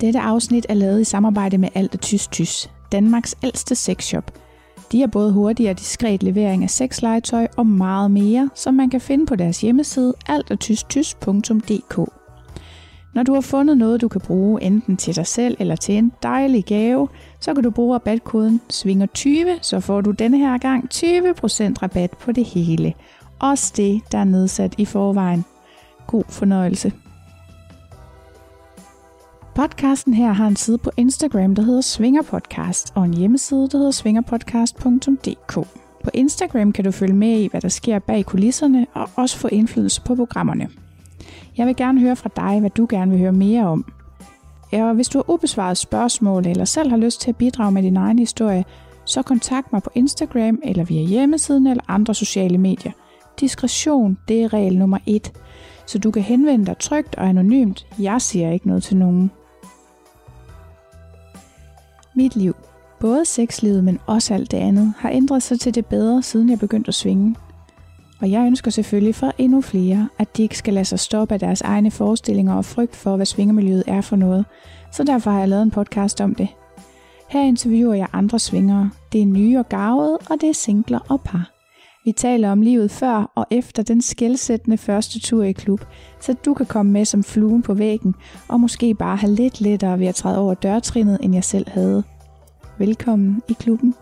Dette afsnit er lavet i samarbejde med Alt Tys Tys, Danmarks ældste sexshop. De har både hurtig og diskret levering af sexlegetøj og meget mere, som man kan finde på deres hjemmeside altatystys.dk. Når du har fundet noget, du kan bruge enten til dig selv eller til en dejlig gave, så kan du bruge rabatkoden SVINGER20, så får du denne her gang 20% rabat på det hele. Også det, der er nedsat i forvejen. God fornøjelse. Podcasten her har en side på Instagram, der hedder Svinger Podcast, og en hjemmeside, der hedder svingerpodcast.dk. På Instagram kan du følge med i, hvad der sker bag kulisserne, og også få indflydelse på programmerne. Jeg vil gerne høre fra dig, hvad du gerne vil høre mere om. Og hvis du har ubesvaret spørgsmål, eller selv har lyst til at bidrage med din egen historie, så kontakt mig på Instagram, eller via hjemmesiden, eller andre sociale medier. Diskretion, det er regel nummer et, så du kan henvende dig trygt og anonymt. Jeg siger ikke noget til nogen. Mit liv, både sexlivet, men også alt det andet, har ændret sig til det bedre, siden jeg begyndte at svinge. Og jeg ønsker selvfølgelig for endnu flere, at de ikke skal lade sig stoppe af deres egne forestillinger og frygt for, hvad svingermiljøet er for noget. Så derfor har jeg lavet en podcast om det. Her interviewer jeg andre svingere. Det er nye og gavede, og det er singler og par. Vi taler om livet før og efter den skældsættende første tur i klub, så du kan komme med som fluen på væggen, og måske bare have lidt lettere ved at træde over dørtrinnet, end jeg selv havde. Velkommen i klubben.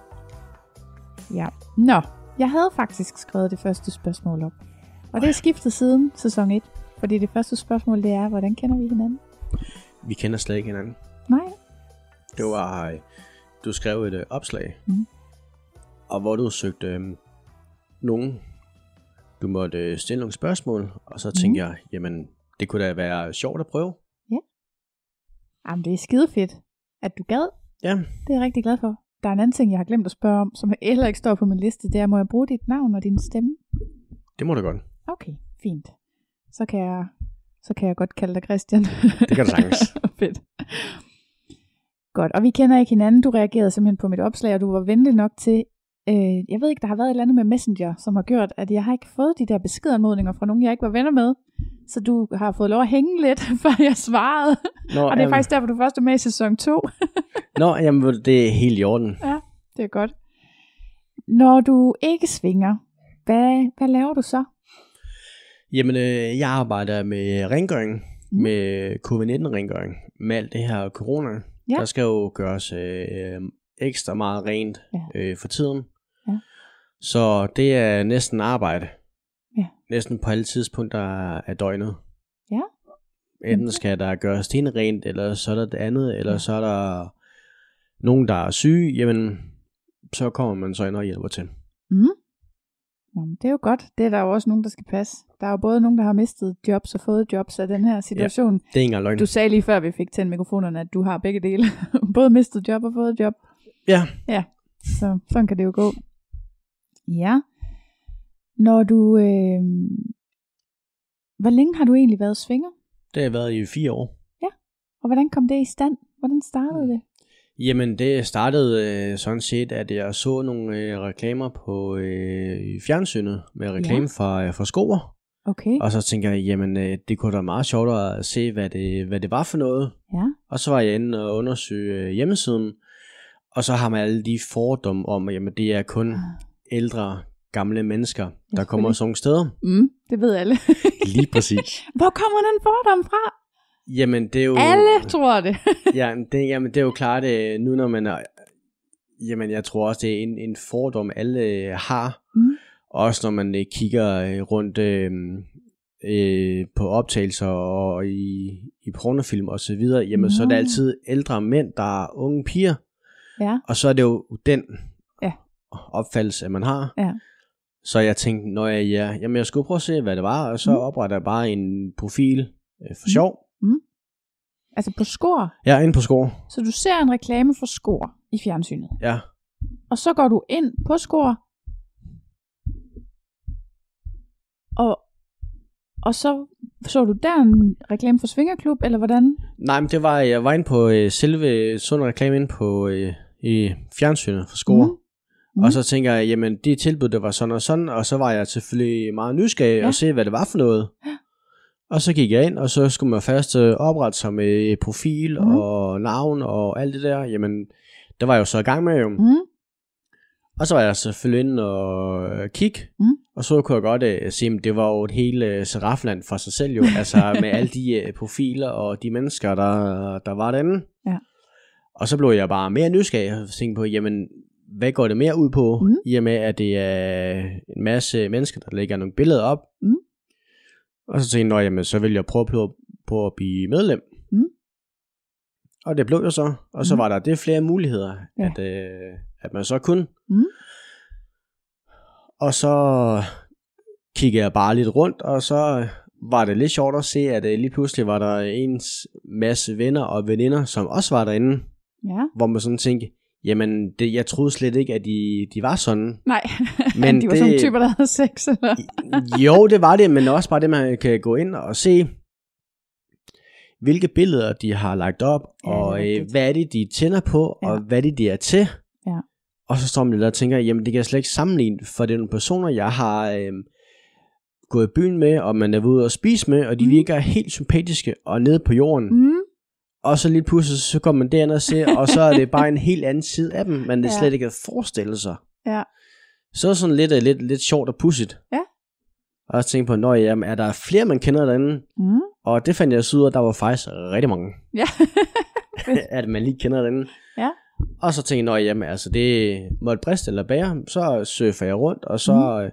Ja, nå, jeg havde faktisk skrevet det første spørgsmål op. Og det er skiftet siden sæson 1, fordi det første spørgsmål det er, hvordan kender vi hinanden? Vi kender slet ikke hinanden. Nej. Det var, øh, du skrev et øh, opslag, Mhm. og hvor du søgte øh, nogen, du måtte øh, stille nogle spørgsmål, og så tænkte jeg, jamen, det kunne da være sjovt at prøve. Jamen, det er skide fedt, at du gad. Ja, Det er jeg rigtig glad for. Der er en anden ting, jeg har glemt at spørge om, som heller ikke står på min liste. Det er, må jeg bruge dit navn og din stemme? det må du godt. Okay, fint. Så kan jeg, så kan jeg godt kalde dig Christian. Det kan du sagtens. Fedt. Godt, og vi kender ikke hinanden. Du reagerede simpelthen på mit opslag, og du var venlig nok til, øh, jeg ved ikke, der har været et eller andet med Messenger, som har gjort, at jeg har ikke fået de der beskedanmodninger fra nogen, jeg ikke var venner med. Så du har fået lov at hænge lidt, før jeg svarede. Nå, Og det er jamen, faktisk derfor, du først er med i sæson 2. Nå, jamen, det er helt i orden. Det er godt. Når du ikke svinger, hvad, hvad laver du så? Jamen, øh, jeg arbejder med rengøring, mm. med covid-19-rengøring, med alt det her corona. Ja. Der skal jo gøres øh, ekstra meget rent Ja. øh, for tiden. Ja. Så det er næsten arbejde. Ja. Næsten på alle tidspunkter af døgnet. Ja. Enten skal der gøres det rent, eller så er der det andet, eller Ja. ja. så er der nogen, der er syge, jamen, så kommer man så ind og hjælper til. Mm. Nå, men det er jo godt. Det er der jo også nogen, der skal passe. Der er jo både nogen, der har mistet jobs og fået jobs af den her situation. Det er engang løgn. Du sagde lige før, vi fik tændt mikrofonerne, at du har begge dele. både mistet job og fået job. Ja, Så sådan kan det jo gå. Ja. Når du... Øh... Hvor længe har du egentlig været svinger? det har jeg været i fire år. Og hvordan kom det i stand? Hvordan startede det? Jamen, det startede øh, sådan set, at jeg så nogle øh, reklamer på øh, fjernsynet med reklame ja. fra, øh, fra skoer. Okay. Og så tænker jeg, jamen, øh, det kunne da være meget sjovt at se, hvad det, hvad det var for noget. Ja. Og så var jeg inde og undersøge øh, hjemmesiden. Og så har man alle de fordomme om, at jamen, det er kun ældre, gamle mennesker, der kommer sådan nogle steder. Mm, det ved alle. Lige præcis. Hvor kommer den fordom fra? Jamen, det er jo... Alle tror det. ja, det, jamen, det er jo klart, øh, nu når man er... Jamen, jeg tror også, det er en, en fordom, alle øh, har. Mm. Også når man øh, kigger rundt øh, øh, på optagelser og i, i pornofilm og så videre, jamen, så er det altid ældre mænd, der er unge piger. Ja. Og så er det jo den Ja. opfattelse, man har. Ja. Så jeg tænkte, når jeg, ja, jamen jeg skulle prøve at se, hvad det var, og så Mm. opretter jeg bare en profil øh, for Mm. sjov. Altså på skor. Er inde på skor. Så du ser en reklame for skor i fjernsynet. Ja. Og så går du ind på skor. Og, og så så du der en reklame for Svingerklub, eller hvordan? Nej, men det var, jeg var inde på øh, selve sådan en reklame inde på øh, i fjernsynet for skor. Mm. Mm. Og så tænker jeg, jamen de tilbud, det var sådan og sådan, og så var jeg selvfølgelig meget nysgerrig Ja. ja. og se, hvad det var for noget. Og så gik jeg ind, og så skulle man først øh, oprette sig med profil Mhm. og navn og alt det der. Jamen, det var jeg jo så i gang med jo. Mm. Og så var jeg selvfølgelig inde og øh, kigge, Mm. og så kunne jeg godt øh, se, at det var jo et helt øh, serafland for sig selv jo, altså med alle de øh, profiler og de mennesker, der, der var derinde. Ja. Og så blev jeg bare mere nysgerrig og tænkte på, jamen, hvad går det mere ud på, Mm. i og med, at det er en masse mennesker, der lægger nogle billeder op. Mm. Og så tænkte jeg, "Nå, jamen, så vil jeg prøve på, på at blive medlem. Mm. Og det blev jeg så. Og så Mm. var der det flere muligheder, Ja. at, øh, at man så kunne. Mm. Og så kiggede jeg bare lidt rundt, og så var det lidt sjovt at se, at øh, lige pludselig var der ens masse venner og veninder, som også var derinde, Ja. hvor man sådan tænkte, jamen, det, jeg troede slet ikke, at de, de var sådan. Nej, Men de var det- sådan typer, der havde sex, eller? jo, det var det, men også bare det, man kan gå ind og se, hvilke billeder de har lagt op, Ja, og øh, hvad er det, de tænder på, Ja. og hvad er det, de er til. Ja. Og så står man der og tænker, jamen det kan jeg slet ikke sammenligne, for det er nogle personer, jeg har øh, gået i byen med, og man er ude og spise med, og de Mm. virker helt sympatiske og nede på jorden. Mm. Og så lige pludselig, så kommer man derind og ser, og så er det bare en helt anden side af dem, man ja. Slet ikke kan forestille sig. Ja. Så er det sådan lidt, øh, lidt, lidt sjovt og pudsigt. Ja. Og så tænkte på, nå jamen, er der flere, man kender derinde? Mm. Og det fandt jeg så ud af, at der var faktisk rigtig mange, Ja. at man lige kender derinde. Ja. Og så tænkte jeg, jamen, altså det måtte briste eller bære, så surfer jeg rundt, og så mm.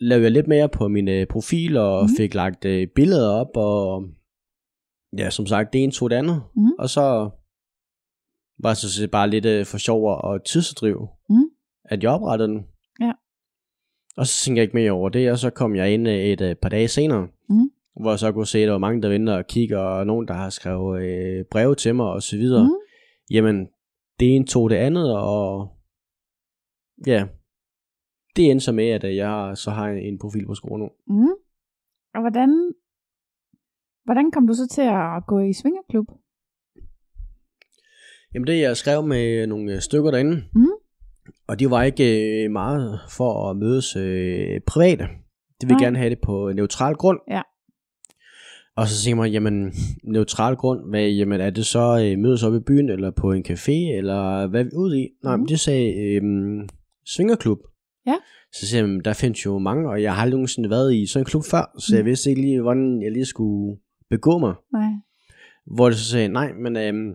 lavede jeg lidt mere på min øh, profil, og mm. fik lagt øh, billeder op, og ja, som sagt, det ene tog det andet. Mhm. Og så var det så bare lidt øh, for sjov og tidsdriv, Mhm. at jeg oprettede den. Ja. Og så tænkte jeg ikke mere over det, og så kom jeg ind øh, et øh, par dage senere, Mhm. hvor jeg så kunne se, at der var mange, der venter og kigger, og nogen, der har skrevet øh, breve til mig, og så videre. Mm. Jamen, det ene tog det andet, og ja, det endte så med, at jeg så har en profil på skolen nu. Mm. Og hvordan, hvordan kom du så til at gå i svingerklub? Jamen det, jeg skrev med nogle øh, stykker derinde, Mm. og de var ikke øh, meget for at mødes øh, private. De vil Nej. gerne have det på neutral grund. Ja. Og så siger man, jamen, neutral grund, hvad, jamen, er det så øh, mødes op i byen, eller på en café, eller hvad er vi ude i? Nej, Mhm. men det sagde øh, svingerklub. Ja. Så siger jeg, "Jamen, der findes jo mange, og jeg har aldrig nogensinde været i sådan en klub før, så jeg Mm. vidste ikke lige, hvordan jeg lige skulle begå mig. Nej. Hvor det så sagde, nej, men øhm,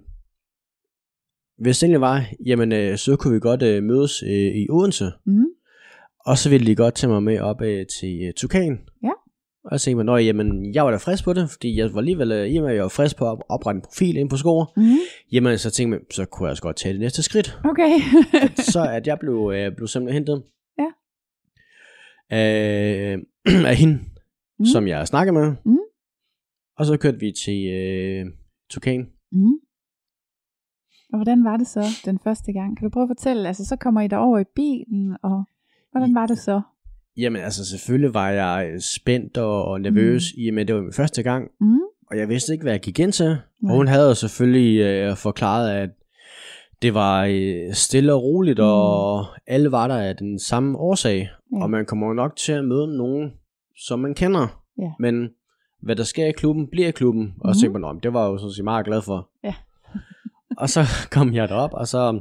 hvis det egentlig var, jamen øh, så kunne vi godt øh, mødes øh, i Odense, Mm. og så ville de godt tage mig med op øh, til øh, Tukan. Ja. Og så tænkte man, jamen, jeg var da frisk på det, fordi jeg var alligevel, øh, i og med, jeg var frisk på at op- oprette en profil ind på skoer, Mm. jamen, så tænkte man, så kunne jeg også godt tage det næste skridt. Okay. så at jeg blev, øh, blev simpelthen hentet Ja. af, af hende, Mm. mm. som jeg snakkede med. Mm. Og så kørte vi til øh, Tukan. Mm. Og hvordan var det så den første gang? Kan du prøve at fortælle? Altså, så kommer I derover i bilen, og hvordan var det så? Jamen altså selvfølgelig var jeg øh, spændt og, og nervøs mm. i og med at det var min første gang, Mm. og jeg vidste ikke hvad jeg gik ind til. Nej. Og hun havde jo selvfølgelig øh, forklaret at det var øh, stille og roligt, Mm. og alle var der af den samme årsag, Ja. og man kommer nok til at møde nogen, som man kender. Ja. Men hvad der sker i klubben, bliver i klubben. Og så Mhm. tænkte man, "Nå, men det var jeg jo sådan set meget glad for. Ja. og så kom jeg derop, og så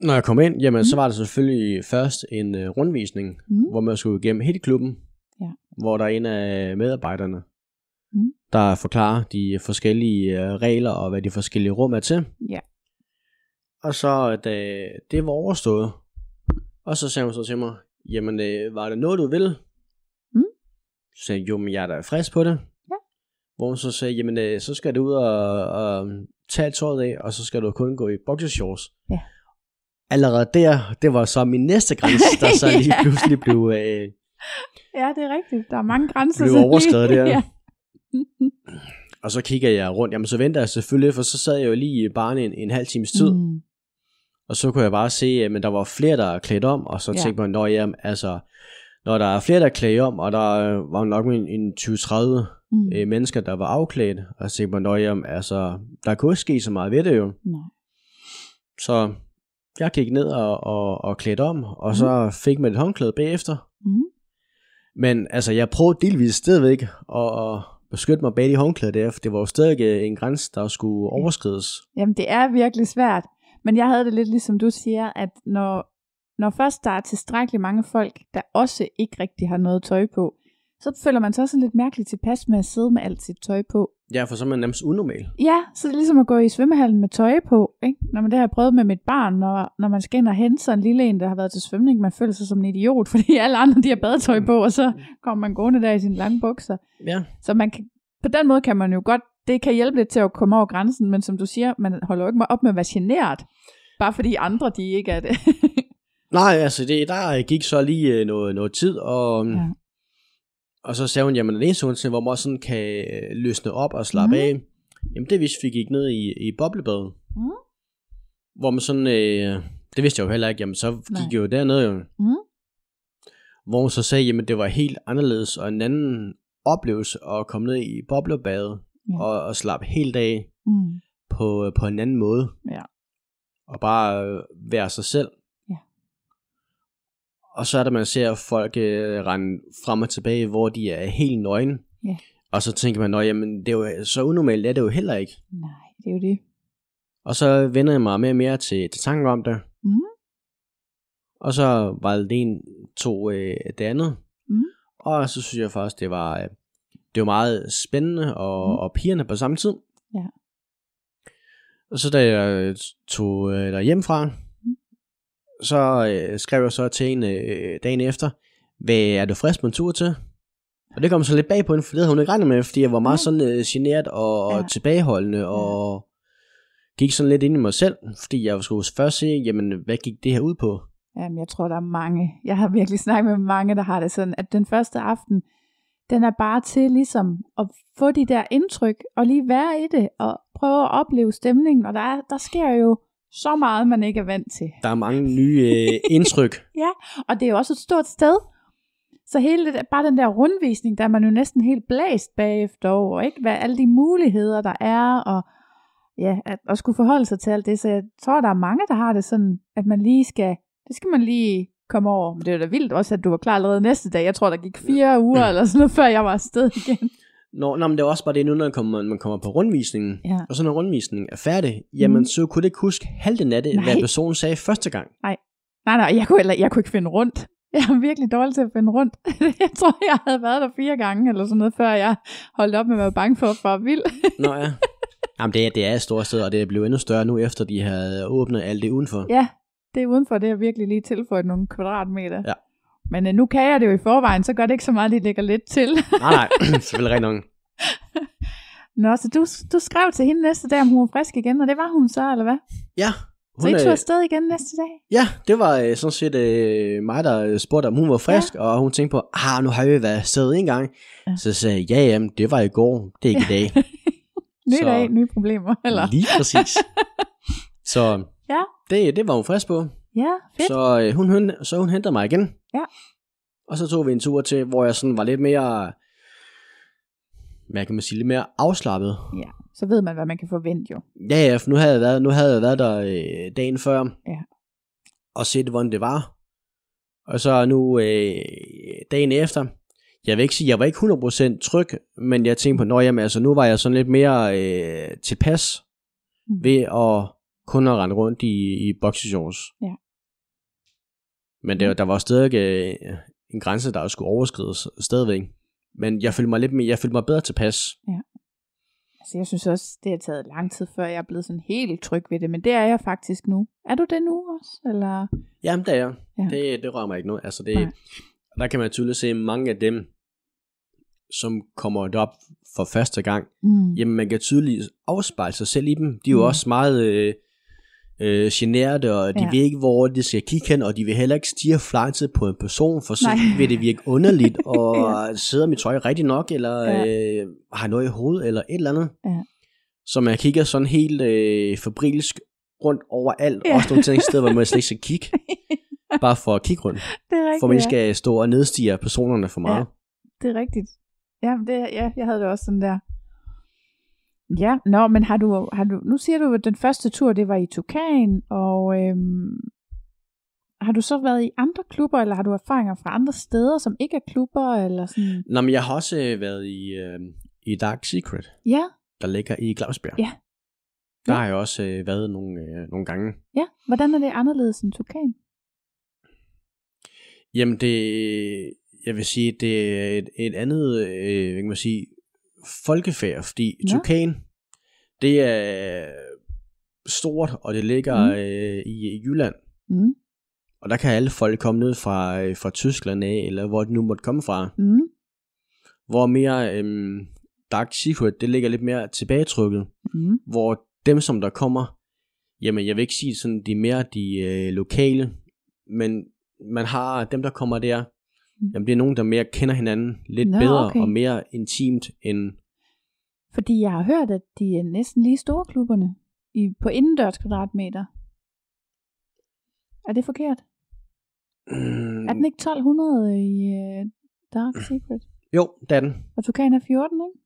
når jeg kom ind, jamen mm. så var der selvfølgelig først en uh, rundvisning, Mm. hvor man skulle igennem hele klubben, Ja. hvor der er en af medarbejderne, Mm. der forklarer de forskellige uh, regler og hvad de forskellige rum er til. Ja. Og så da det var overstået, og så sagde hun så til mig, jamen øh, var det noget du vil? Så sagde jeg, jo, men jeg er da frisk på det. Ja. Hvor hun så sagde, jamen øh, så skal du ud og, og tage tøjet af, og så skal du kun gå i boxershorts. Ja. Allerede der, det var så min næste grænse, der så lige Ja. pludselig blev, øh, Ja, det er rigtigt. Der er mange grænser. blev overskrevet der. ja. Og så kigger jeg rundt, jamen så venter jeg selvfølgelig, for så sad jeg jo lige i barn en, en halv times tid, mm. Og så kunne jeg bare se, at men der var flere, der er klædt om, og så ja. tænkte man, nå jamen, altså, når der er flere, der er klædt om, og der øh, var nok en, en 20-30 Mm. øh, mennesker, der var afklædt, og så tænkte man, jamen, altså, der kunne ikke ske så meget ved det jo. Nej. Så jeg gik ned og, og, og klædte om, og så fik man et håndklæde bagefter. Mm. Men altså, jeg prøvede delvis stadigvæk at, at beskytte mig bag de håndklæder der, for det var jo stadig øh, en grænse, der skulle overskrides. Jamen, det er virkelig svært. Men jeg havde det lidt ligesom du siger, at når, når først der er tilstrækkeligt mange folk, der også ikke rigtig har noget tøj på, så føler man sig også lidt mærkeligt tilpas med at sidde med alt sit tøj på. Ja, for så er man nærmest unormal. Ja, så det er ligesom at gå i svømmehallen med tøj på, ikke? Når man det har jeg prøvet med mit barn, når, når man skal ind og hente sig en lille en, der har været til svømning, man føler sig som en idiot, fordi alle andre de har badetøj på, og så kommer man gående der i sine lange bukser. Ja. Så man kan, på den måde kan man jo godt, det kan hjælpe lidt til at komme over grænsen, men som du siger, man holder jo ikke op med at være generet, bare fordi andre de ikke er det. Nej, altså det, der gik så lige øh, noget, noget tid, og, ja. og så sagde hun, jamen den eneste hun hvor man sådan kan øh, løsne op og slappe mm. af, jamen det hvis vi gik ned i, i boblebadet. Mm. Hvor man sådan, øh, det vidste jeg jo heller ikke, jamen så gik Nej. jeg jo dernede jo. Mm. Hvor hun så sagde, jamen det var helt anderledes og en anden oplevelse at komme ned i boblebadet ja. og, og slappe helt af mm. på, på en anden måde. Ja. Og bare øh, være sig selv. Og så er det, man ser folk øh, rende frem og tilbage, hvor de er helt nøgne. Ja. Og så tænker man, jamen, det er jo, så unormalt er det jo heller ikke. Nej, det er jo det. Og så vender jeg mig mere og mere til, til tanken om det. Mm. Og så var det en to øh, det andet. Mm. Og så synes jeg faktisk, det var, øh, det var meget spændende og, mm. og pigerne på samme tid. Ja. Og så da jeg tog øh, der hjemmefra, mm. Så øh, skrev jeg så til en øh, dagen efter, hvad er du frisk på en tur til? Og det kom så lidt bag på hende, for det havde hun ikke regnet med, fordi jeg var meget sådan øh, generet og, ja. tilbageholdende, og gik sådan lidt ind i mig selv, fordi jeg skulle først se, jamen, hvad gik det her ud på? Jamen, jeg tror, der er mange. Jeg har virkelig snakket med mange, der har det sådan, at den første aften, den er bare til ligesom at få de der indtryk, og lige være i det, og prøve at opleve stemningen, og der, er, der sker jo så meget, man ikke er vant til. Der er mange nye øh, indtryk. ja, og det er jo også et stort sted. Så hele det, bare den der rundvisning, der er man jo næsten helt blæst bagefter over, ikke? Hvad alle de muligheder, der er, og ja, at, at skulle forholde sig til alt det. Så jeg tror, der er mange, der har det sådan, at man lige skal, det skal man lige komme over. Men det er da vildt også, at du var klar allerede næste dag. Jeg tror, der gik fire uger eller sådan noget, før jeg var afsted igen. Nå, nå, men det er også bare det, nu når man kommer, man kommer på rundvisningen, ja. og så når rundvisningen er færdig, jamen mm. så kunne det ikke huske halvdelen af det, nej. hvad personen sagde første gang. Nej, nej, nej, jeg kunne, eller, jeg kunne ikke finde rundt. Jeg er virkelig dårlig til at finde rundt. jeg tror, jeg havde været der fire gange, eller sådan noget, før jeg holdt op med at være bange for at være vild. Nå ja. Jamen, det er, det er et stort sted, og det er blevet endnu større nu, efter de har åbnet alt det udenfor. Ja, det er udenfor, det er virkelig lige tilføjet nogle kvadratmeter. Ja. Men uh, nu kan jeg det jo i forvejen, så gør det ikke så meget, at de lægger lidt til. nej, nej, selvfølgelig rigtig nok. Nå, så du, du skrev til hende næste dag, om hun var frisk igen, og det var hun så, eller hvad? Ja. Hun, så I tog afsted igen næste dag? Ja, det var øh, sådan set øh, mig, der spurgte, om hun var frisk, ja. og hun tænkte på, ah, nu har vi været afsted en gang. Ja. Så sagde jeg, ja, jamen, det var i går, det er ikke i dag. Ny så, dag, nye problemer, eller? Lige præcis. så ja. det, det var hun frisk på. Ja, fedt. Så, øh, hun, så hun hentede mig igen. Ja. Og så tog vi en tur til, hvor jeg sådan var lidt mere, hvad kan man sige, lidt mere afslappet. Ja, så ved man, hvad man kan forvente jo. Ja, ja, for nu havde jeg været, nu havde jeg været der øh, dagen før. Ja. Og set, hvordan det var. Og så nu øh, dagen efter, jeg vil ikke sige, jeg var ikke 100% tryg, men jeg tænkte på, når jamen, altså, nu var jeg sådan lidt mere øh, tilpas mm. ved at kun at rende rundt i, i boxershorts. Ja. Men det, der var stadig øh, en grænse, der skulle overskrides stadigvæk. Men jeg følte mig lidt mere, jeg følte mig bedre tilpas. Ja. Altså jeg synes også, det har taget lang tid, før jeg er blevet sådan helt tryg ved det, men det er jeg faktisk nu. Er du det nu også? Eller? Jamen det er jeg. Ja. Det, det rører mig ikke nu. Altså det, der kan man tydeligt se mange af dem, som kommer op for første gang, mm. jamen man kan tydeligt afspejle sig selv i dem. De er jo mm. også meget øh, øh, generte, og de ja. ved ikke, hvor de skal kigge hen, og de vil heller ikke stige flejset på en person, for så Nej. vil det virke underligt, og ja. sidder mit tøj rigtig nok, eller ja. øh, har noget i hovedet, eller et eller andet. Ja. Så man kigger sådan helt øh, fabrilsk rundt over alt, ja. også nogle ting steder, hvor man slet ikke skal kigge. Bare for at kigge rundt. Det er rigtigt, for man ikke skal stå og nedstige personerne for meget. Ja, det er rigtigt. Ja, det, ja, jeg havde det også sådan der. Ja, nå, men har du, har du, nu siger du, at den første tur, det var i Tukan, og øhm, har du så været i andre klubber, eller har du erfaringer fra andre steder, som ikke er klubber, eller sådan? Nå, men jeg har også øh, været i, øh, i Dark Secret, Ja, der ligger i Glavsbjerg. Ja. Der Ja. har jeg også øh, været nogle, øh, nogle gange. ja. Hvordan er det anderledes end Tukan? Jamen det, jeg vil sige, det er et, et andet, øh, hvad kan man sige, folkefærd, fordi Nå. Tukan, det er stort, og det ligger Mm. øh, i, Jylland. Mm. Og der kan alle folk komme ned fra, øh, fra Tyskland af, eller hvor det nu måtte komme fra. Mm. Hvor mere øhm, Dark Secret, det ligger lidt mere tilbagetrykket. Mm. Hvor dem, som der kommer, jamen jeg vil ikke sige sådan, de er mere de øh, lokale, men man har dem, der kommer der. Jamen det er nogen, der mere kender hinanden lidt Nå, bedre okay. og mere intimt end... Fordi jeg har hørt, at de er næsten lige store klubberne i, på indendørs kvadratmeter. Er det forkert? Mm, Er den ikke 1200 i uh, Dark Secret? jo, det er den. Og Tukan er 14, ikke?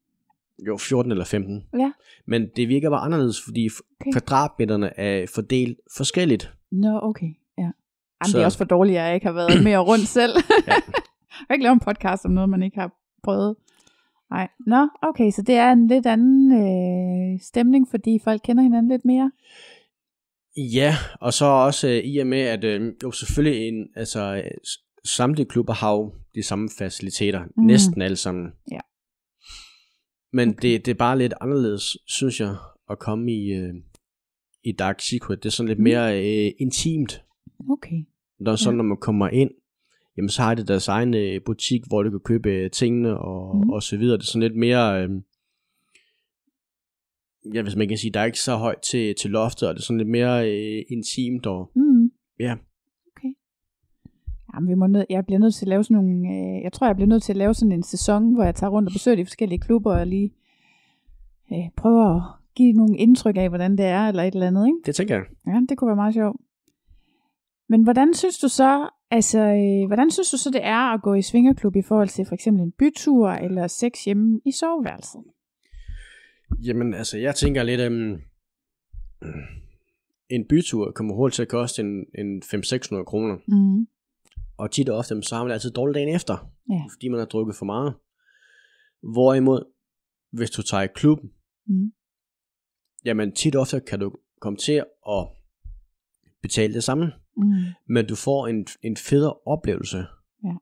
Jo, 14 eller 15. Ja. Men det virker bare anderledes, fordi Okay. kvadratmeterne er fordelt forskelligt. Nå, okay. Ja. Jamen, Så- det er også for dårligt, at jeg ikke har været mere rundt selv. Ja. jeg kan ikke lave en podcast om noget, man ikke har prøvet. Nej. Nå, okay, så det er en lidt anden øh, stemning, fordi folk kender hinanden lidt mere. Ja, og så også øh, i og med, at øh, jo selvfølgelig en, altså, øh, samtlige klubber har jo de samme faciliteter, Mm. næsten alle sammen. Ja. Men Okay. det, det er bare lidt anderledes, synes jeg, at komme i, øh, i Dark Secret. Det er sådan lidt Mm. mere øh, intimt. Okay. Når, så Ja. når man kommer ind, jamen så har det deres egen øh, butik, hvor du kan købe øh, tingene og, Mm. mm. og så videre. Det er sådan lidt mere... Øh, ja, hvis man kan sige, der er ikke så højt til, til loftet, og det er sådan lidt mere øh, intimt og Mm. Ja. Okay. Jamen, vi må nød, jeg bliver nødt til at lave sådan nogle, øh, jeg tror, jeg bliver nødt til at lave sådan en sæson, hvor jeg tager rundt og besøger de forskellige klubber og lige øh, prøver at give nogle indtryk af, hvordan det er, eller et eller andet, ikke? Det tænker jeg. Ja, det kunne være meget sjovt. Men hvordan synes du så, altså, øh, hvordan synes du så, det er at gå i svingerklub i forhold til for eksempel en bytur eller sex hjemme i soveværelset? Jamen, altså, jeg tænker lidt, um, en bytur kommer hurtigt til at koste en, en 500-600 kroner. Mm. Og tit og ofte, så har man altid dårlig dagen efter, Ja. fordi man har drukket for meget. Hvorimod, hvis du tager i klub, Mm. jamen tit og ofte kan du komme til at betale det samme, Mm. men du får en, en federe oplevelse. Ja.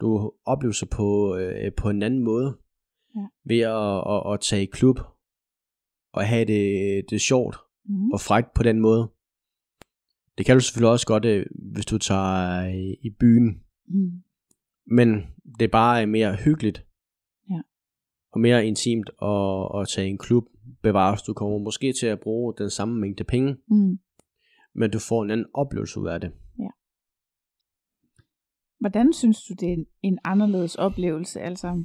Du oplever på, øh, på en anden måde, Ja. ved at, at, at tage i klub, og have det, det sjovt, Mm. og frækt på den måde. Det kan du selvfølgelig også godt, øh, hvis du tager øh, i byen, Mm. men det er bare mere hyggeligt, Ja. og mere intimt at, at tage i en klub bevares. Du kommer måske til at bruge den samme mængde penge, Mm. Men du får en anden oplevelse ud af det. Hvordan synes du, det er en, en anderledes oplevelse? Altså,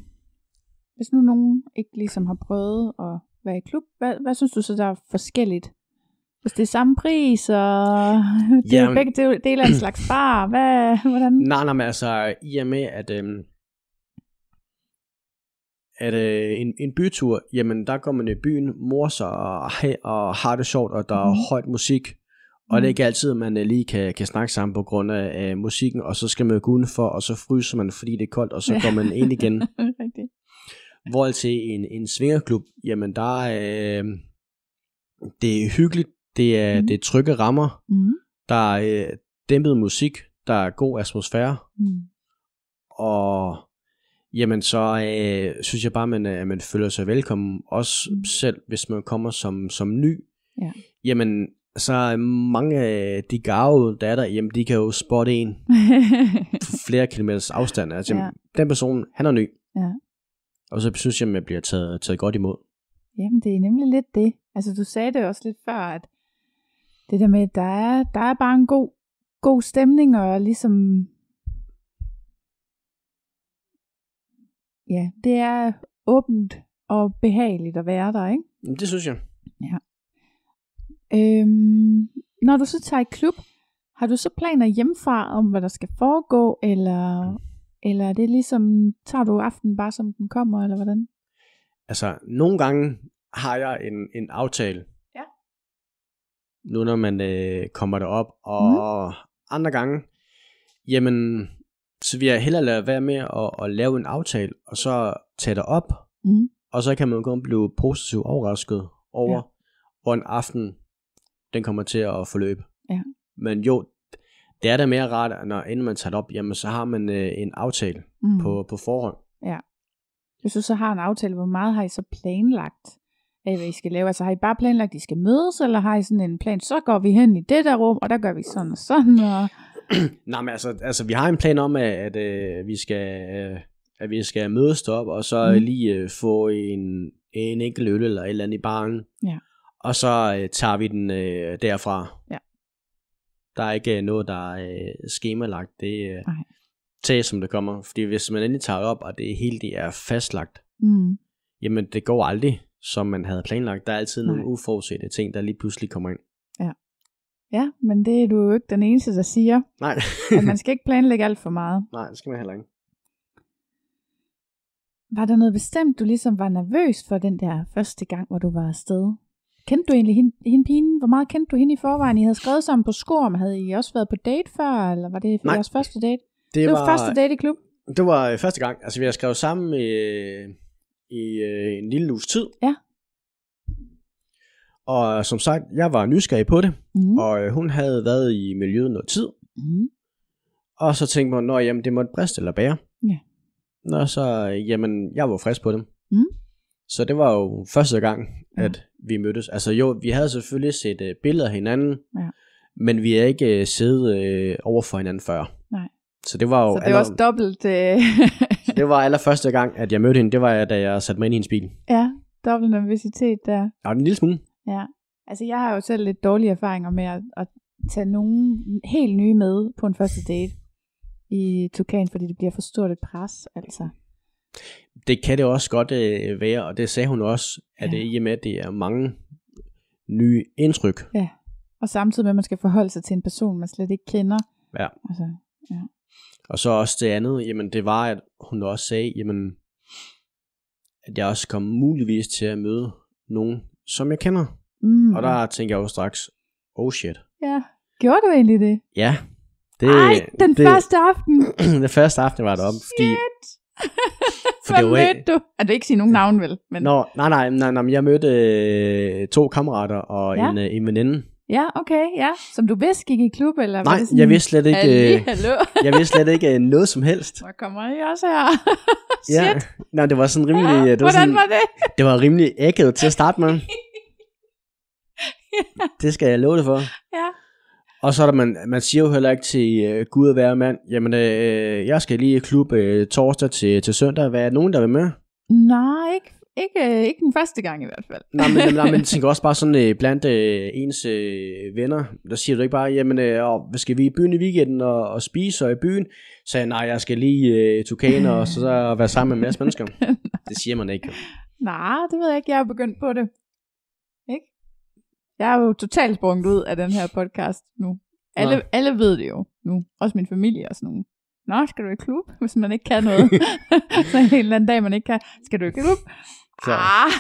hvis nu nogen ikke ligesom har prøvet at være i klub, hvad, hvad synes du så, der er forskelligt? Hvis det er samme pris, og det er Jamen- begge del- dele af en slags bar, hvad, hvordan? Nej, nej, men altså, i og med, at, øhm, at øh, en, en bytur, jamen der går man i byen, morser og, og har det sjovt, og der er Mhm. højt musik, og det er ikke altid, man øh, lige kan, kan snakke sammen på grund af, af musikken, og så skal man gå udenfor, og så fryser man, fordi det er koldt, og så Ja. går man ind igen. Rigtigt. Hvor til en, en svingerklub, jamen der er, øh, det er hyggeligt, det er, mm. det er trygge rammer, Mm. der er øh, dæmpet musik, der er god atmosfære, Mm. og jamen så øh, synes jeg bare, man, at man føler sig velkommen, også Mm. mm. selv hvis man kommer som, som ny. Ja. Jamen, så mange af de gave, der er der, jamen de kan jo spotte en flere kilometers afstand. Altså, Ja. ja. den person, han er ny. Ja. Og så synes jeg, man bliver taget, taget godt imod. Jamen, det er nemlig lidt det. Altså, du sagde det også lidt før, at det der med, at der er, der er bare en god, god stemning, og ligesom, ja, det er åbent og behageligt at være der, ikke? Det synes jeg. Øhm, når du så tager i klub, har du så planer hjemmefra om, hvad der skal foregå, eller, eller er det ligesom, tager du aftenen bare som den kommer, eller hvordan? Altså, nogle gange har jeg en, en aftale. Ja. Nu når man øh, kommer derop, og mm. andre gange, jamen, så vil jeg hellere lade være med at, at lave en aftale, og så tage det op, Mm. og så kan man godt blive positivt overrasket over, ja. hvor en aften, den kommer til at forløbe. Ja. Men jo, det er da mere rart, når inden man tager det op, jamen så har man øh, en aftale Mm. på, på forhånd. Hvis du så har en aftale, hvor meget har I så planlagt af, hvad I skal lave? Altså har I bare planlagt, at I skal mødes, eller har I sådan en plan, så går vi hen i det der rum, og der gør vi sådan og sådan, og... Nej, men altså, altså vi har en plan om, at, at øh, vi skal... Øh, at vi skal mødes op og så mm. lige øh, få en, en enkelt øl eller et eller andet i baren. Ja. Og så øh, tager vi den øh, derfra. Ja. Der er ikke øh, noget, der er øh, skemalagt. Det er øh, Nej. tag, som det kommer. Fordi hvis man endelig tager op, og det hele det er fastlagt, Mm. jamen det går aldrig, som man havde planlagt. Der er altid nogle Nej. uforudsete ting, der lige pludselig kommer ind. Ja, men det er du jo ikke den eneste, der siger, Nej, at man skal ikke planlægge alt for meget. nej, det skal man heller ikke. Var der noget bestemt, du ligesom var nervøs for den der første gang, hvor du var afsted? Kendte du egentlig hende, hende pigen? Hvor meget kendte du hende i forvejen? I havde skrevet sammen på skor, men havde I også været på date før, eller var det Nej. jeres første date? Det, det var, var første date i klub? Det var øh, første gang. Altså, vi har skrevet sammen øh, i øh, en lille uges tid. Ja. Og som sagt, jeg var nysgerrig på det, Mm. og hun havde været i miljøet noget tid. Mm. Og så tænkte man, nå jamen, det måtte briste eller bære. Ja. Nå, så, jamen, jeg var frisk på dem. Mm. Så det var jo første gang, Ja. at vi mødtes. Altså jo, vi havde selvfølgelig set øh, billeder af hinanden, Ja. men vi er ikke øh, siddet øh, over for hinanden før. Nej. Så det var jo Så det var også dobbelt, øh, det var allerførste gang, at jeg mødte hende, det var da jeg satte mig ind i hendes bil. ja, dobbelt nervøsitet der. Ja, en lille smule. Ja. Altså, jeg har jo selv lidt dårlige erfaringer med at, at tage nogen helt nye med på en første date i Tukan, fordi det bliver for stort et pres, altså. Det kan det også godt øh, være, og det sagde hun også, at Ja. ja. i og med, at det er mange nye indtryk. Og samtidig med, at man skal forholde sig til en person, man slet ikke kender. Ja. Altså, Og så også det andet, jamen det var, at hun også sagde, jamen, at jeg også kom muligvis til at møde nogen, som jeg kender. mm, Og der tænker jeg jo straks, oh shit. Ja, gjorde du egentlig det? Ja, det, Ej, den det, første aften. den første aften var deroppe, fordi, for det ikke- mødte du? Jeg vil ikke sige nogen navn, vel? Men, Nå, nej, nej, nej, nej, jeg mødte øh, to kammerater og Ja. ja. en, øh, en veninde. Ja, okay, ja. Som du vidste gik i klub, eller Nej, det sådan, jeg vidste slet ikke, øh, hallo. jeg vidste slet ikke øh, noget som helst. Hvor kommer I også her? Ja, Shit. nej, det var sådan rimelig, Ja, ja, det var, Hvordan sådan, var det? det var rimelig ægget til at starte med. Det skal jeg love det for. Ja. Og så er der, man, man siger jo heller ikke til øh, Gud at være mand, jamen øh, jeg skal lige i klub øh, torsdag til, til søndag, hvad er nogen, der vil med? Nej, ikke, ikke, øh, ikke den første gang i hvert fald. Nej, men, nej, men tænker også bare sådan øh, blandt øh, ens øh, venner, der siger du ikke bare, jamen øh, hvad skal vi i byen i weekenden og, og spise og i byen? Så jeg, nej, jeg skal lige øh, Tukaner og så, så være sammen med en masse mennesker. Det siger man ikke. Nej, det ved jeg ikke. Jeg er begyndt på det. Jeg er jo totalt sprunget ud af den her podcast nu. Alle, Nå. alle ved det jo nu. Også min familie og sådan nogen. Nå, skal du i klub, hvis man ikke kan noget? så en eller anden dag, man ikke kan. Skal du i klub? Så, Ah,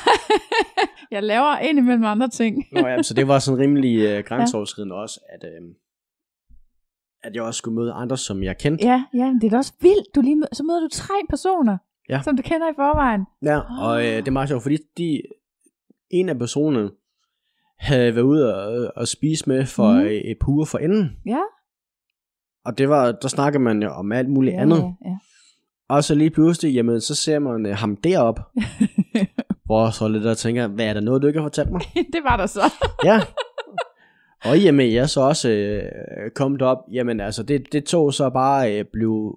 jeg laver ind imellem andre ting. Nå, ja, så det var sådan rimelig øh, grænseoverskridende også, at, øh, at jeg også skulle møde andre, som jeg kendte. Ja, ja, men det er da også vildt. Du lige mø- så møder du tre personer, Ja. som du kender i forvejen. Ja, og øh, det er meget sjovt, fordi de, en af personerne havde været ude og, og spise med for mm. et par uger for enden. Ja. Og det var, der snakker man jo om alt muligt ja, andet. Ja, ja. Og så lige pludselig, jamen, så ser man uh, ham derop, hvor så lidt der tænker, hvad er der noget, du ikke har fortalt mig? det var der så. ja. Og og at jeg så også øh, kom op, jamen altså, det, det tog så bare øh, blev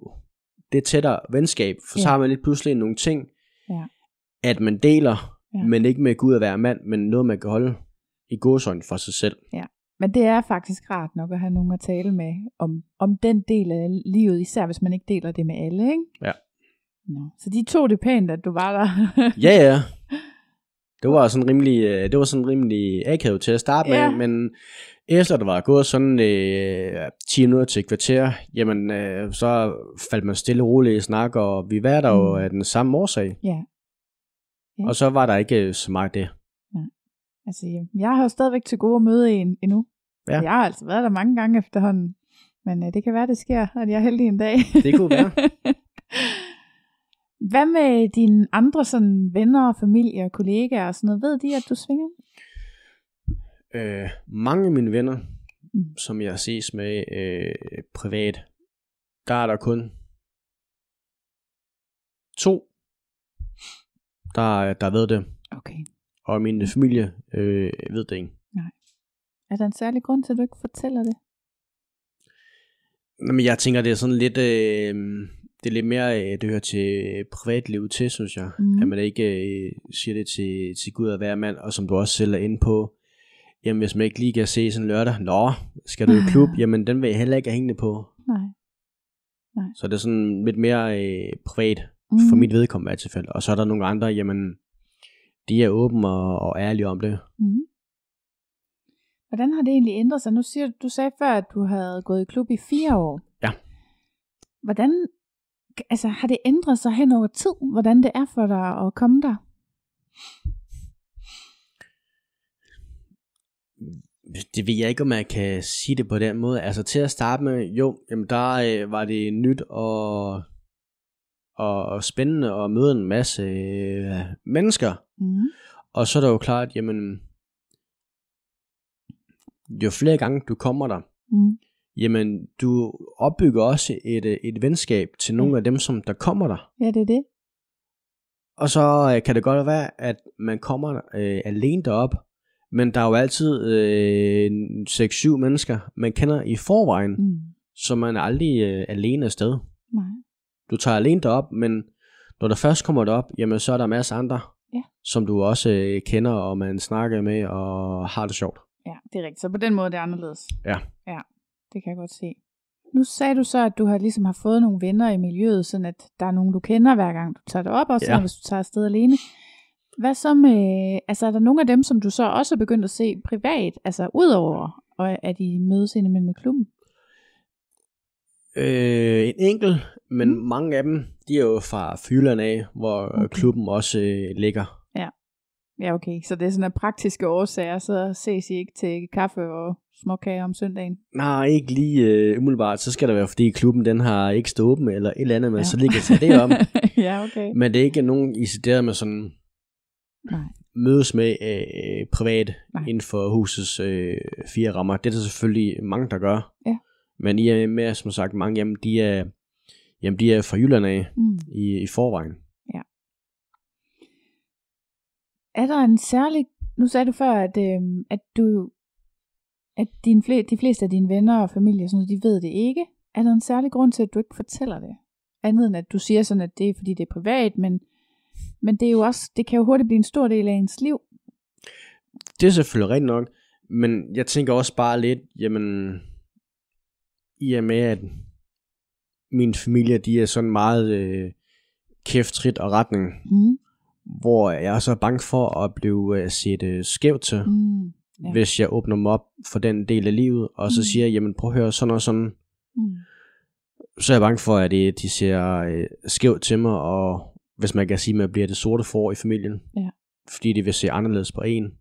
det tættere venskab, for så Ja. har man lidt pludselig nogle ting, Ja. at man deler, ja. men ikke med Gud at være mand, men noget, man kan holde i godsøjne for sig selv. Men det er faktisk rart nok at have nogen at tale med om, om den del af livet, især hvis man ikke deler det med alle, ikke? Ja. Nå. Så de tog det pænt, at du var der. Ja, ja. Det var sådan rimelig, øh, det var sådan rimelig akavet til at starte med, Ja. men efter der var gået sådan øh, 10 minutter til kvarter, jamen øh, så faldt man stille og roligt i snak, og vi var der jo Mm. af den samme årsag, ja. Ja. og så var der ikke øh, så meget det. Altså, jeg har jo stadigvæk til gode at møde en endnu. Ja. Jeg har altså været der mange gange efterhånden. Men øh, det kan være, det sker, at jeg er heldig en dag. Det kunne være. Hvad med dine andre sådan, venner, familie og kollegaer og sådan noget? Ved de, at du svinger? Øh, mange af mine venner, Mm. som jeg ses med øh, privat, der er der kun to, der, der ved det. Okay. Og min familie øh, ved det ikke. Er der en særlig grund til, at du ikke fortæller det? Nå, Men jeg tænker, det er sådan lidt, øh, det er lidt mere, øh, det hører til privatliv til, synes jeg. Mhm. At man ikke øh, siger det til, til Gud at være mand, og som du også selv er inde på, jamen hvis man ikke lige kan se sådan lørdag, nå, skal du i klub, jamen den vil jeg heller ikke have hængende på. Nej. Så det er sådan lidt mere øh, privat Mm. for mit vedkommende i hvert tilfælde. Og så er der nogle andre, jamen, de er åbne og, og ærlige om det. Mm. Hvordan har det egentlig ændret sig? Nu siger du, du sagde før, at du havde gået i klub i fire år. Ja. Hvordan, altså har det ændret sig hen over tid, hvordan det er for dig at komme der? Det ved jeg ikke, om man kan sige det på den måde. Altså til at starte med, jo, jamen der øh, var det nyt og, og, og spændende at møde en masse øh, mennesker. Mm. Og så er det jo klart, jamen, jo flere gange du kommer der, Mm. jamen du opbygger også et, øh, et venskab til nogle af dem, som der kommer der. Ja, det er det. Og så øh, kan det godt være, at man kommer øh, alene derop, men der er jo altid øh, 6-7 mennesker, man kender i forvejen, Mm. så man er aldrig øh, alene afsted. Nej. Du tager alene derop, men når der først kommer derop, jamen så er der masser af andre, Ja. som du også øh, kender, og man snakker med, og har det sjovt. Ja, det er rigtigt. Så på den måde det er anderledes. Ja. Ja, det kan jeg godt se. Nu sagde du så, at du har ligesom har fået nogle venner i miljøet, sådan at der er nogen, du kender hver gang du tager det op, også Ja. hvis du tager afsted alene. Hvad så med, altså er der nogle af dem, som du så også er begyndt at se privat, altså udover, og at I mødes indimellem med klubben? Øh, en enkelt, men Mm. mange af dem, de er jo fra Fyrland af, hvor Okay. klubben også øh, ligger. Ja, okay. Så det er sådan af praktiske årsager, så ses I ikke til kaffe og småkager om søndagen? Nej, ikke lige øh, umiddelbart. Så skal det være, fordi klubben den har ikke stået åben, eller et eller andet, men Ja. ja. så kan tage det om. ja, okay. Men det er ikke nogen, I sidder med sådan Nej. mødes med øh, privat. Nej. inden for husets øh, fire rammer. Det er der selvfølgelig mange, der gør. Ja. Men I er med, som sagt, mange jamen, de er, jamen, de er fra Jylland af Mm. i, i forvejen. Er der en særlig... Nu sagde du før, at, øhm, at du at dine fle, de fleste af dine venner og familie, sådan de ved det ikke. Er der en særlig grund til, at du ikke fortæller det? Andet end at du siger sådan, at det er fordi det er privat, men, men det, er jo også, det kan jo hurtigt blive en stor del af ens liv. Det er selvfølgelig rigtigt nok, men jeg tænker også bare lidt, jamen, i og med, at min familie, de er sådan meget øh, kæftrit og retning, Mm. hvor jeg er så bange for at blive øh, set øh, skævt til, mm. Ja. hvis jeg åbner mig op for den del af livet, og så Mm. siger, jamen prøv at høre, sådan og sådan, Mm. så er jeg bange for, at det, de ser øh, skævt til mig, og hvis man kan sige, at man bliver det sorte for i familien, Ja. fordi de vil se anderledes på en.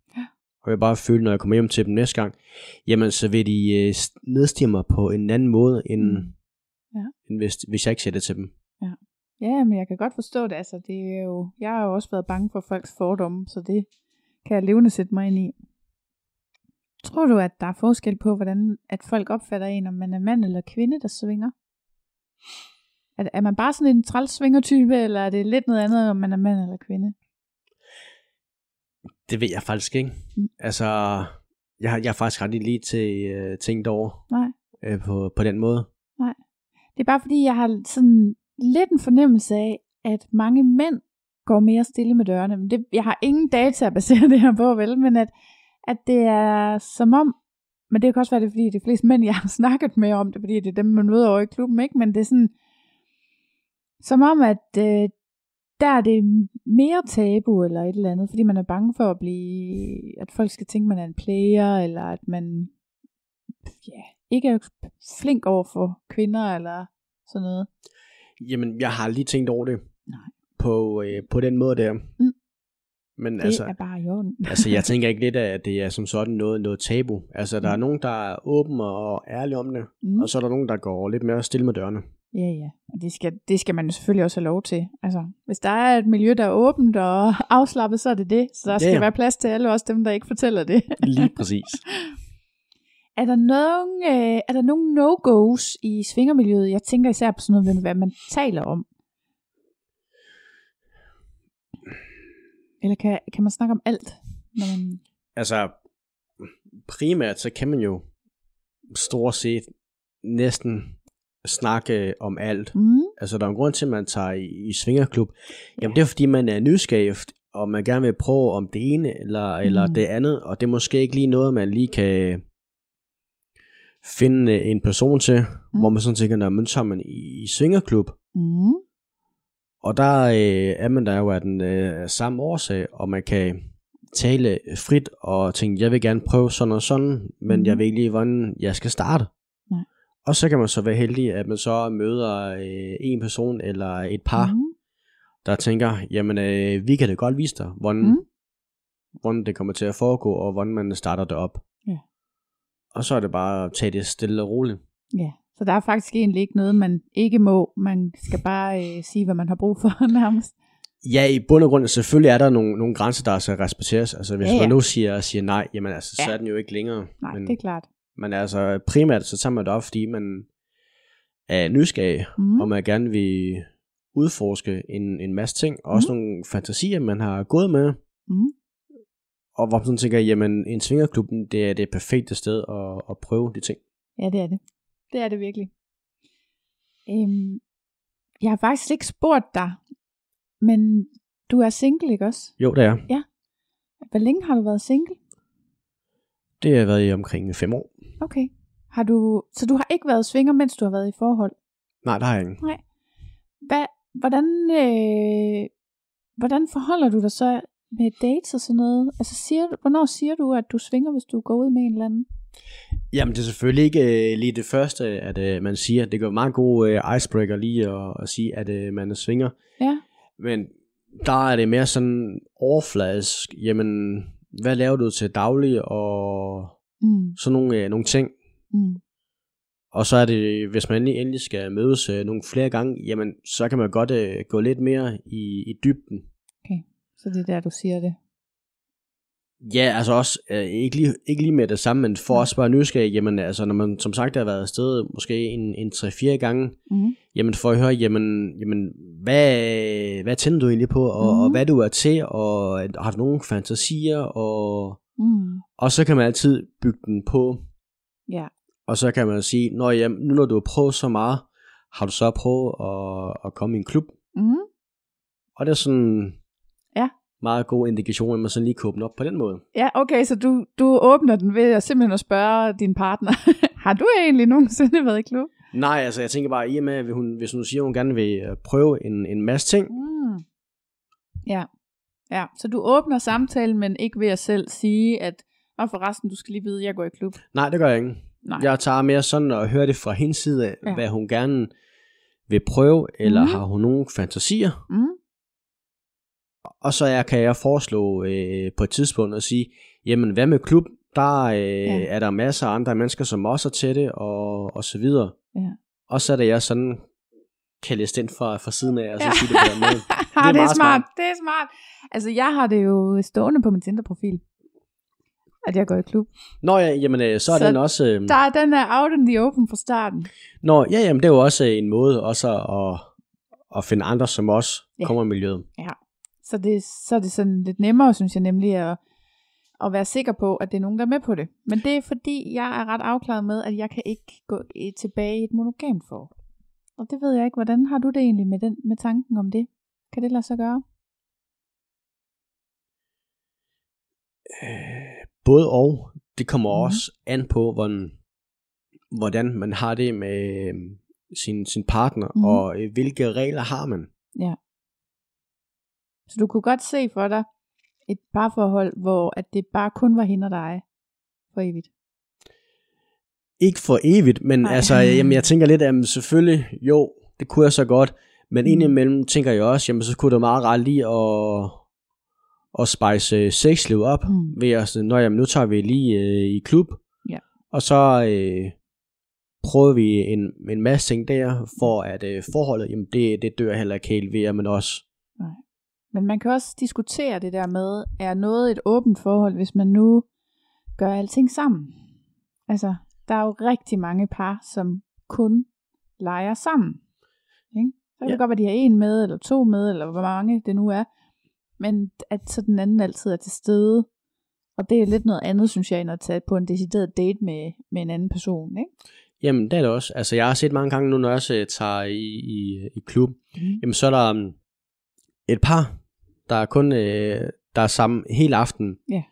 Ja. Og jeg bare føle, når jeg kommer hjem til dem næste gang, jamen så vil de øh, nedstige mig på en anden måde, end, Mm. Ja. end hvis, hvis jeg ikke siger det til dem. Ja, men jeg kan godt forstå det. Altså, det er jo, jeg har jo også været bange for folks fordomme, så det kan jeg levende sætte mig ind i. Tror du, at der er forskel på, hvordan at folk opfatter en, om man er mand eller kvinde, der svinger? Er, er man bare sådan en træls svingertype, eller er det lidt noget andet, om man er mand eller kvinde? Det ved jeg faktisk ikke. Mm. Altså, jeg, har- jeg har faktisk ret lige til øh, tænkt over Nej. øh, på, på den måde. Det er bare fordi, jeg har sådan lidt en fornemmelse af, at mange mænd går mere stille med dørene. Men det, jeg har ingen data at basere det her på, vel, men at, at det er som om, men det kan også være, det er, fordi de fleste mænd, jeg har snakket med om det, fordi det er dem, man møder over i klubben, ikke? Men det er sådan, som om, at øh, der er det mere tabu eller et eller andet, fordi man er bange for at blive, at folk skal tænke, at man er en player, eller at man ja, ikke er flink over for kvinder, eller sådan noget. Jamen, jeg har lige tænkt over det. Nej. På, øh, på den måde der. Mm. Men det altså, er bare i orden. altså, jeg tænker ikke lidt, at det er som sådan noget, noget tabu. Altså, der er Mm. nogen, der er åben og ærlig om det, Mm. og så er der nogen, der går lidt mere stille med dørene. Ja, ja. Og det skal, det skal man jo selvfølgelig også have lov til. Altså, hvis der er et miljø, der er åbent og afslappet, så er det det. Så der skal Ja. være plads til alle, også dem, der ikke fortæller det. Lige præcis. er der nogen, øh, er der nogen no-go's i svingermiljøet? Jeg tænker især på sådan noget, hvad man taler om. Eller kan, kan man snakke om alt? Når man... Altså, primært så kan man jo stort set næsten snakke om alt. Mm, Altså, der er en grund til, at man tager i, i svingerklub. Jamen, det er fordi, man er nysgerrig, og man gerne vil prøve om det ene eller, mm. eller det andet, og det er måske ikke lige noget, man lige kan finde en person til, mm. hvor man sådan tænker, når man tager man i, i svingerklub, mm, og der øh, er man der jo af den øh, samme årsag, og man kan tale frit og tænke, jeg vil gerne prøve sådan og sådan, men Mhm. jeg ved ikke lige, hvordan jeg skal starte. Nej. Og så kan man så være heldig, at man så møder øh, en person eller et par, mm, der tænker, jamen øh, vi kan da godt vise dig, hvordan, Mm. mm. hvordan det kommer til at foregå, og hvordan man starter det op. Ja. Og så er det bare at tage det stille og roligt. ja. Så der er faktisk egentlig ikke noget, man ikke må. Man skal bare øh, sige, hvad man har brug for nærmest. Ja, i bund og grund, selvfølgelig er der nogle, nogle grænser, der skal respekteres. Altså hvis Ja, ja, man nu siger, siger nej, jamen altså, så Ja. er den jo ikke længere. Nej, men, det er klart. men altså primært, så tager man det op, fordi man er nysgerrig, Mm. mm. og man gerne vil udforske en, en masse ting, og også nogle fantasier, man har gået med, Mm. og hvor man sådan tænker, jamen en svingerklub, det er det perfekte sted at, at prøve de ting. Ja, det er det. Det er det virkelig. Øhm, jeg har faktisk ikke spurgt dig, men du er single, ikke også? Jo, det er. Hvor længe har du været single? Det har været i omkring fem år. Okay. Har du, så du har ikke været svinger, mens du har været i forhold? Nej, der har jeg ikke. Hvad, hvordan, øh, hvordan forholder du dig så med dates og sådan noget? Altså, siger hvornår siger du, at du svinger, hvis du går ud med en eller anden? Jamen, det er selvfølgelig ikke øh, lige det første, at øh, man siger. Det går meget god øh, icebreaker lige at, at sige, at øh, man er svinger. Ja. Men der er det mere sådan overfladisk. Jamen, hvad laver du til daglig og Mm, sådan nogle, øh, nogle ting. mm, Og så er det, hvis man endelig, endelig skal mødes øh, nogle flere gange, jamen, så kan man godt øh, gå lidt mere i, i dybden. så det er der, du siger det. Ja, altså også, øh, ikke, lige, ikke lige med det samme, men for Mm. også bare nysgerrig, jamen altså, når man som sagt har været afsted måske en, en 3-4 gange, Mm, jamen for at høre, jamen, jamen hvad, hvad tænder du egentlig på, og, Mhm. og hvad du er til, og har du nogle fantasier, og, mm, og så kan man altid bygge den på, ja. og så kan man sige, når jamen, nu når du har prøvet så meget, har du så prøvet at, at komme i en klub, Mm, og det er sådan. Meget god indikation, at man sådan lige kan åbne op på den måde. Ja, okay, så du, du åbner den ved at simpelthen at spørge din partner, har du egentlig nogensinde været i klub? Nej, altså jeg tænker bare, i og med, at hun, hvis hun siger, at hun gerne vil øh, prøve en, en masse ting, Mm. Ja. ja, så du åbner samtalen, men ikke ved at selv sige, at og forresten, du skal lige vide, at jeg går i klub. nej, det gør jeg ikke. Nej. Jeg tager mere sådan og hører det fra hendes side af, Ja. hvad hun gerne vil prøve, eller mm. har hun nogle fantasier. Mm. Og så jeg, kan jeg foreslå øh, på et tidspunkt at sige, jamen hvad med klub? Der øh, Ja. ja. er der masser af andre mennesker, som også er til det, og, og så videre. Ja. Og så er det jeg sådan, kan læse den fra, fra siden af, og så Ja. ja. sige det på den måde. Det er, meget smart. smart. Det er smart. Altså, jeg har det jo stående på min Tinder-profil, at jeg går i klub. Nå ja, jamen øh, så er Så den også... Øh, Der, den er out in the open fra starten. Nå, ja, jamen det er jo også en måde også at, at finde andre, som også Ja. ja. kommer i miljøet. Så, det, så er det sådan lidt nemmere, synes jeg nemlig, at, at være sikker på, at det er nogen, der er med på det. Men det er fordi, jeg er ret afklaret med, at jeg kan ikke gå tilbage i et monogamt forhold. Og det ved jeg ikke, hvordan har du det egentlig med, den, med tanken om det? Kan det lade sig gøre? Både og, det kommer mm. også an på, hvordan, hvordan man har det med øh, sin, sin partner, mm. og øh, hvilke regler har man. Så du kunne godt se for dig et parforhold, hvor at det bare kun var hende og dig for evigt. Ikke for evigt, men. Nej. altså, jamen, jeg tænker lidt, at selvfølgelig, jo, det kunne jeg så godt, men Mm. indimellem tænker jeg også, jamen så kunne det meget rart lige at, at spice øh, sexliv op, mm. ved at sige, Nå, jamen, nu tager vi lige øh, i klub, Ja. og så øh, prøver vi en, en masse ting der, for at øh, forholdet, jamen det, det dør heller ikke helt ved, at man også, Men man kan også diskutere det der med, er noget et åbent forhold, hvis man nu gør alting sammen? Altså, der er jo rigtig mange par, som kun leger sammen. Ikke? Så kan Ja. det godt være, de har en med, eller to med, eller hvor mange det nu er. Men at så den anden altid er til stede. Og det er lidt noget andet, synes jeg, end at tage på en decideret date med, med en anden person. Ikke? jamen det er det også, altså jeg har set mange gange nu, når jeg også øh, tager i, i, i klub, Mm. jamen så er der um, et par, der er kun, øh, der er sammen hele aften, Ja.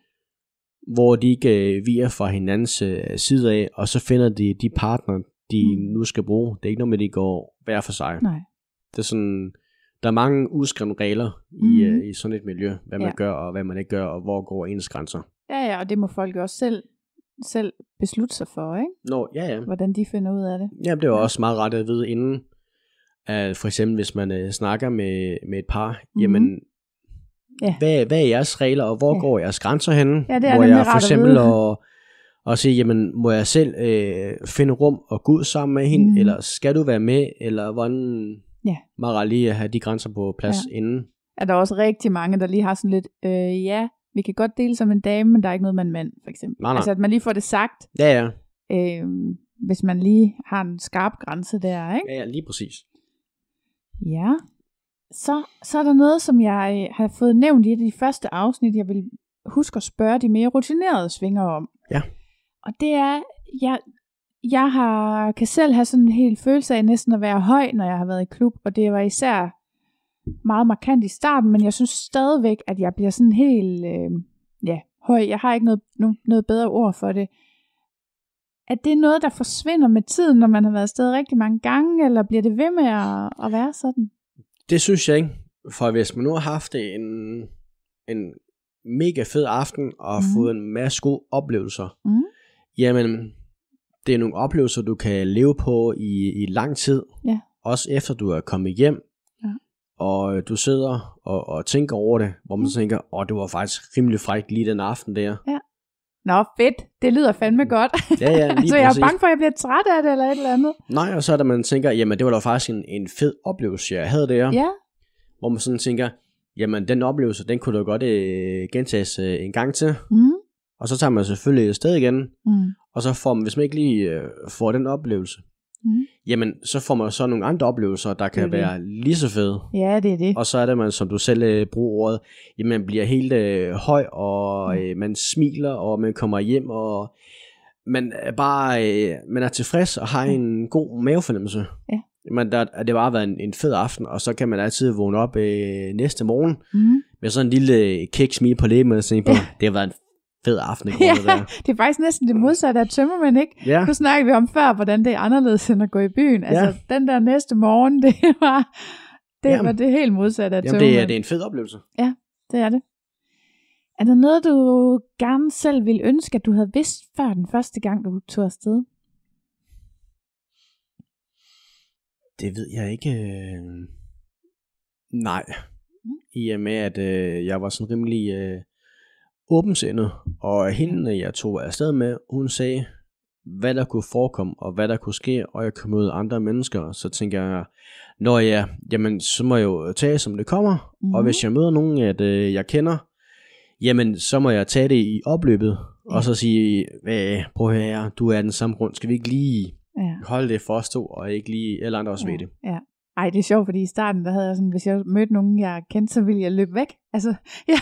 hvor de ikke øh, viger fra hinandens øh, side af, og så finder de de partner, de Mm. nu skal bruge. Det er ikke noget med, at de går hver for sig. Nej. Det er sådan, der er mange udskrevne regler i, Mhm. øh, i sådan et miljø, hvad man Ja. gør og hvad man ikke gør, og hvor går ens grænser. Ja, ja, og det må folk jo også selv, selv beslutte sig for, ikke? Nå, ja, ja. hvordan de finder ud af det. Ja, det er også meget ret at vide inden, at for eksempel hvis man øh, snakker med, med et par, mm-hmm. jamen. Ja. hvad, hvad er jeres regler, og hvor Ja. går jeres grænser henne? Ja, det er nemlig jeg for eksempel at, at sige, jamen, må jeg selv øh, finde rum og gå ud sammen med hende, mm. eller skal du være med, eller hvordan Ja. meget lige at have de grænser på plads ja. inden? Er der også rigtig mange, der lige har sådan lidt, øh, ja, vi kan godt dele som en dame, men der er ikke noget med en mand, for eksempel. Nej, nej. Altså, at man lige får det sagt, Ja, ja, øh, hvis man lige har en skarp grænse der, ikke? ja, ja lige præcis. Ja. Så, så er der noget, som jeg øh, har fået nævnt i et af de første afsnit, jeg vil huske at spørge de mere rutinerede svinger om. Ja. Og det er, jeg, jeg har, kan selv have sådan en helt følelse af næsten at være høj, når jeg har været i klub, og det var især meget markant i starten, men jeg synes stadigvæk, at jeg bliver sådan helt, øh, ja, høj. Jeg har ikke noget, no, noget bedre ord for det. At det er noget, der forsvinder med tiden, når man har været afsted rigtig mange gange, eller bliver det ved med at, at være sådan? Det synes jeg ikke. For hvis man nu har haft en, en mega fed aften og mm. fået en masse gode oplevelser, Mm. jamen det er nogle oplevelser, du kan leve på i, i lang tid. Ja. Også efter du er kommet hjem. Ja. Og du sidder og, og tænker over det, hvor man Mm. tænker, åh, oh, det var faktisk rimelig frækt lige den aften der. Nå, fedt. Det lyder fandme godt. Ja, ja, lige så jeg er præcis. bange for, at jeg bliver træt af det, eller et eller andet. Nej, og så er der, man tænker, jamen det var da faktisk en, en fed oplevelse, jeg havde der. Ja, Hvor man sådan tænker, jamen den oplevelse, den kunne da godt øh, gentages øh, en gang til. mm. Og så tager man selvfølgelig afsted igen, Mm. og så får man, hvis man ikke lige øh, får den oplevelse, Mm. Jamen så får man så nogle andre oplevelser, der er kan det. være lige så fede. ja det er det. Og så er det, man, som du selv øh, bruger ordet, jamen man bliver helt øh, høj, og øh, man smiler, og man kommer hjem, og man er bare øh, man er tilfreds og har en god mavefornemmelse. Ja. Men der, det bare har været en, en fed aften, og så kan man altid vågne op øh, næste morgen Mm. med sådan en lille øh, kæk smil på læben, og tænke på, Ja. det har været en fed aften i Ja, der. det er faktisk næsten det modsatte af tømmermænd, ikke? Ja, Nu snakker vi om før, hvordan det er anderledes end at gå i byen. Altså, Ja. den der næste morgen, det var det, Jamen. var det helt modsatte af Jamen, tømmermænd. det, er, det er en fed oplevelse. det er det. Er der noget, du gerne selv ville ønske, at du havde vidst før den første gang, du tog afsted? Det ved jeg ikke. øh, Nej. Mm. I og med, at øh, jeg var sådan rimelig øh, åbensindet, og hende, jeg tog afsted med, hun sagde, hvad der kunne forekomme, og hvad der kunne ske, og jeg kunne møde andre mennesker. Så tænker jeg, når ja, jamen, så må jeg jo tage, som det kommer. Mm. Og Mhm. hvis jeg møder nogen, at øh, jeg kender, jamen, så må jeg tage det i opløbet, Ja. og så sige, "Hvad, prøv her, du er den samme grund, skal vi ikke lige Ja. holde det for os to, og ikke lige alle andre også ved det. Ja. Ej, det er sjovt, fordi i starten, der havde jeg sådan, hvis jeg mødte nogen, jeg kendte, så ville jeg løbe væk. Altså, jeg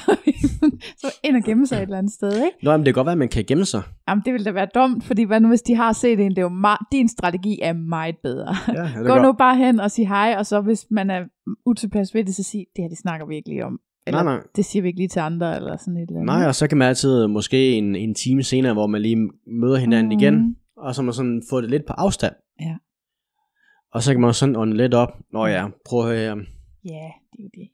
så ind og gemme sig et eller andet sted, ikke? Nå, men det kan godt være, at man kan gemme sig. Jamen, det ville da være dumt, fordi hvad nu, hvis de har set en, det er jo meget, din strategi er meget bedre. Ja, det Gå nu bare hen og sig hej, og så hvis man er utilpas ved det, så sig, det her, det snakker vi ikke lige om. Eller, Nej, nej. det siger vi ikke lige til andre, eller sådan et eller andet. Nej, og så kan man altid måske en, en time senere, hvor man lige møder hinanden mm. igen, og så man sådan få det lidt på afstand. Ja. Og så kan man sådan ånde lidt op. Nå ja, prøv at høre. her. Ja, det er jo det.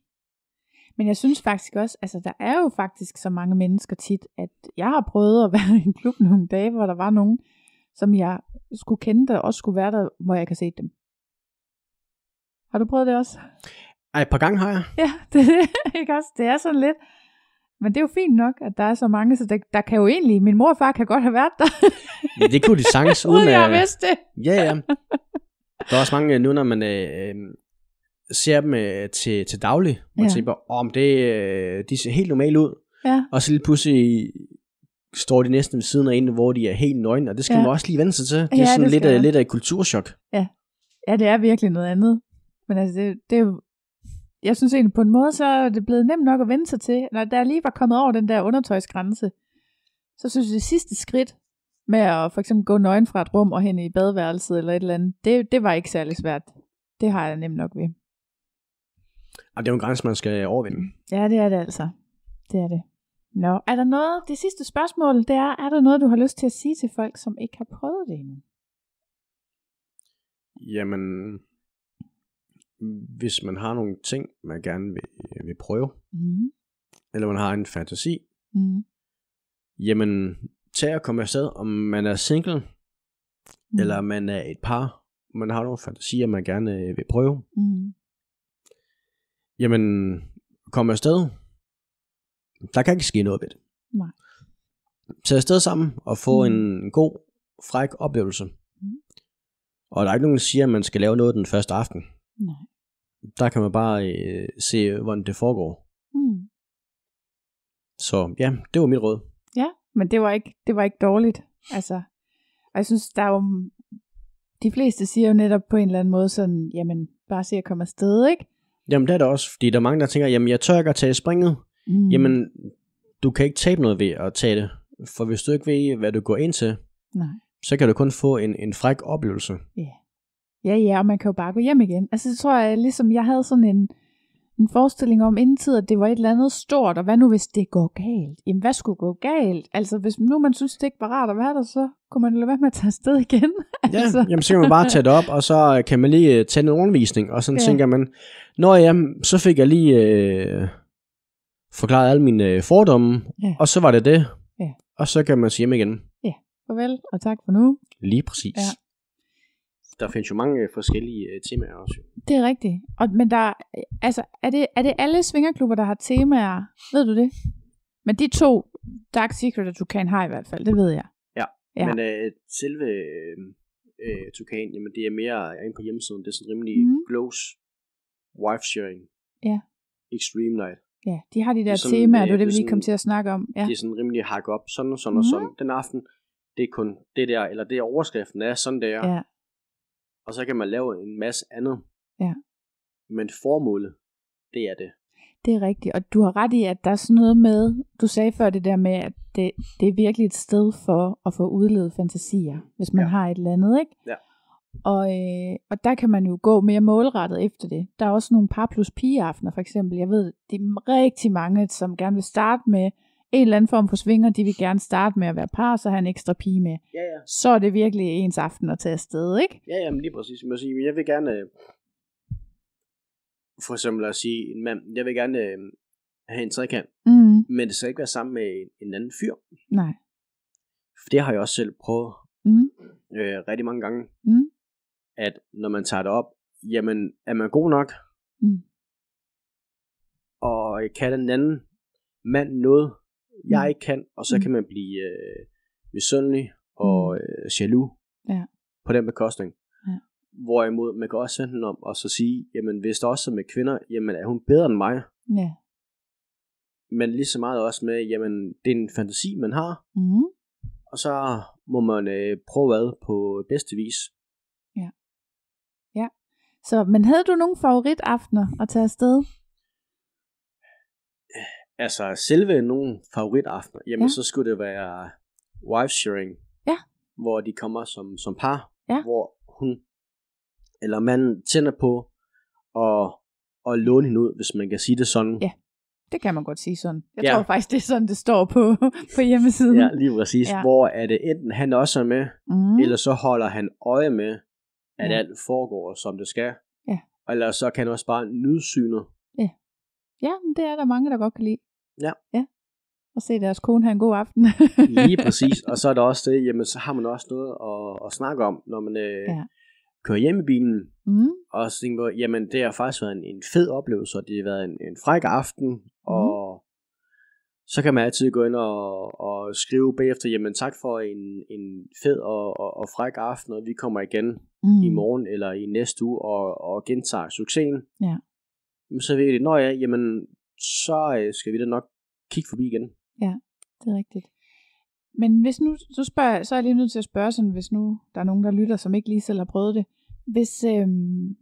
Men jeg synes faktisk også, altså der er jo faktisk så mange mennesker tit, at jeg har prøvet at være i en klub nogle dage, hvor der var nogen, som jeg skulle kende, der også skulle være der, hvor jeg kan se dem. Har du prøvet det også? Ej, et par gange har jeg. Ja, det er det, ikke også? Det er sådan lidt, Men det er jo fint nok, at der er så mange, så der, der kan jo egentlig, min mor og far kan godt have været der. ja, det kunne de sagtens, uden, uden jeg vidste det. Ja, ja. Der er også mange, nu når man øh, øh ser dem øh, til, til daglig, og ja. tænker, om oh, det, øh, de ser helt normalt ud. Ja. Og så lige pludselig står de næsten ved siden af en, hvor de er helt nøgne, og det skal ja. man også lige vende sig til. Det er ja, sådan det lidt, af, lidt af et kulturschok. Ja. ja, det er virkelig noget andet. Men altså, det, det er jo, jeg synes egentlig på en måde, så er det blevet nemt nok at vende sig til. Når der lige var kommet over den der undertøjsgrænse, så synes jeg, det sidste skridt med at for eksempel gå nøgen fra et rum og hen i badeværelset eller et eller andet, det, det var ikke særlig svært. Det har jeg nemt nok ved. Og det er jo en grænse, man skal overvinde. Ja, det er det altså. Det er det. Nå, er der noget, det sidste spørgsmål, det er, er der noget, du har lyst til at sige til folk, som ikke har prøvet det endnu? Jamen, hvis man har nogle ting, man gerne vil, vil prøve, mm. eller man har en fantasi, mm. jamen, tag at komme afsted, om man er single, mm. eller man er et par, man har nogle fantasier, man gerne vil prøve, mm. jamen, kom afsted, der kan ikke ske noget ved det. Nej. Tag afsted sammen og få mm. en god, fræk oplevelse. Mm. Og der er ikke nogen, der siger, at man skal lave noget den første aften. Nej. Der kan man bare øh, se, hvordan det foregår. Mm. Så ja, det var mit råd. Ja, men det var ikke, det var ikke dårligt. Altså, og jeg synes, der er jo, de fleste siger jo netop på en eller anden måde sådan, jamen, bare se at komme afsted, ikke? Jamen det er det også, fordi der er mange, der tænker, jamen jeg tør ikke at tage springet, mm. jamen du kan ikke tabe noget ved at tage det. For hvis du ikke ved, hvad du går ind til, Nej. så kan du kun få en, en fræk oplevelse. Ja. Yeah. Ja, ja, og man kan jo bare gå hjem igen. Altså, det tror jeg, ligesom jeg havde sådan en, en forestilling om inden tid, at det var et eller andet stort, og hvad nu hvis det går galt? Jamen, hvad skulle gå galt? Altså, hvis nu man synes, det ikke var rart at være der, så kunne man lade være med at tage afsted igen. ja, altså. jamen, så kan man bare tage det op, og så kan man lige øh, tage en undervisning, og sådan ja. tænker man, når ja, så fik jeg lige øh, forklaret alle mine øh, fordomme, ja. og så var det det. Ja. Og så kan man sige hjem igen. Ja, farvel, og tak for nu. Lige præcis. Ja. Der findes jo mange øh, forskellige øh, temaer også. Det er rigtigt. Og, men der, altså, er det, er det alle svingerklubber, der har temaer? Ved du det? Men de to, Dark Secret og Tucan har i hvert fald, det ved jeg. Ja, ja. men øh, selve øh, Tucan, jamen det er mere inde på hjemmesiden, det er sådan rimelig mm. close wife sharing. Ja. Extreme night. Ja, de har de der sådan, temaer, øh, det er det, vi lige kom til at snakke om. Ja. Det er sådan rimelig hakket op, sådan og sådan mm-hmm. og mhm. sådan. Den aften, det er kun det der, eller det er overskriften er sådan der. Ja. Og så kan man lave en masse andet. Ja. Men formålet, det er det. Det er rigtigt, og du har ret i, at der er sådan noget med, du sagde før det der med, at det, det er virkelig et sted for at få udlevet fantasier, hvis man ja. har et eller andet, ikke? Ja. Og, øh, og der kan man jo gå mere målrettet efter det. Der er også nogle par plus pigeaftener for eksempel. Jeg ved, det er rigtig mange, som gerne vil starte med en eller anden form for svinger. De vil gerne starte med at være par, så have en ekstra pige med. Ja, ja. Så er det virkelig ens aften at tage afsted, ikke? Ja, ja, men lige præcis. Jeg, må sige, jeg vil gerne, øh, for eksempel at sige en mand, jeg vil gerne øh, have en trekant, mm. men det skal ikke være sammen med en anden fyr. Nej. For det har jeg også selv prøvet mm. øh, rigtig mange gange. Mm at når man tager det op, jamen, er man god nok? Mm. Og kan den anden mand noget, jeg mm. ikke kan, og så mm. kan man blive øh, misundelig og mm. øh, jaloux ja. på den bekostning. Ja. Hvorimod man kan også vende den om og så sige, jamen hvis der også er med kvinder, jamen er hun bedre end mig? Ja. Men lige så meget også med, jamen det er en fantasi, man har, mm. og så må man øh, prøve ad på bedste vis. Så, men havde du nogle favoritaftener at tage afsted? Altså, selve nogle favoritaftener, jamen ja. så skulle det være wife sharing. Ja. Hvor de kommer som, som par, ja. hvor hun eller manden tænder på og, og låne hende ud, hvis man kan sige det sådan. Ja, det kan man godt sige sådan. Jeg ja. tror faktisk, det er sådan, det står på, på hjemmesiden. Ja, lige præcis. Ja. Hvor er det enten han også er med, mm. eller så holder han øje med, at ja. alt foregår, som det skal. Ja. Eller så kan han også bare nyde synet. Ja. Ja, det er der mange, der godt kan lide. Ja. Ja. Og se deres kone have en god aften. Lige præcis. Og så er der også det, jamen så har man også noget at, at snakke om, når man øh, ja. kører hjem i bilen. Mm. Og så tænker på, jamen det har faktisk været en, en fed oplevelse, og det har været en, en fræk aften, mm. og så kan man altid gå ind og, og skrive bagefter, jamen tak for en, en fed og, og, og fræk aften, og vi kommer igen mm. i morgen eller i næste uge og, og gentager succesen. Ja. Så ved det, når jeg, jamen så øh, skal vi da nok kigge forbi igen. Ja, det er rigtigt. Men hvis nu, så, spørger, så er jeg lige nødt til at spørge sådan, hvis nu der er nogen, der lytter, som ikke lige selv har prøvet det. Hvis, øhm,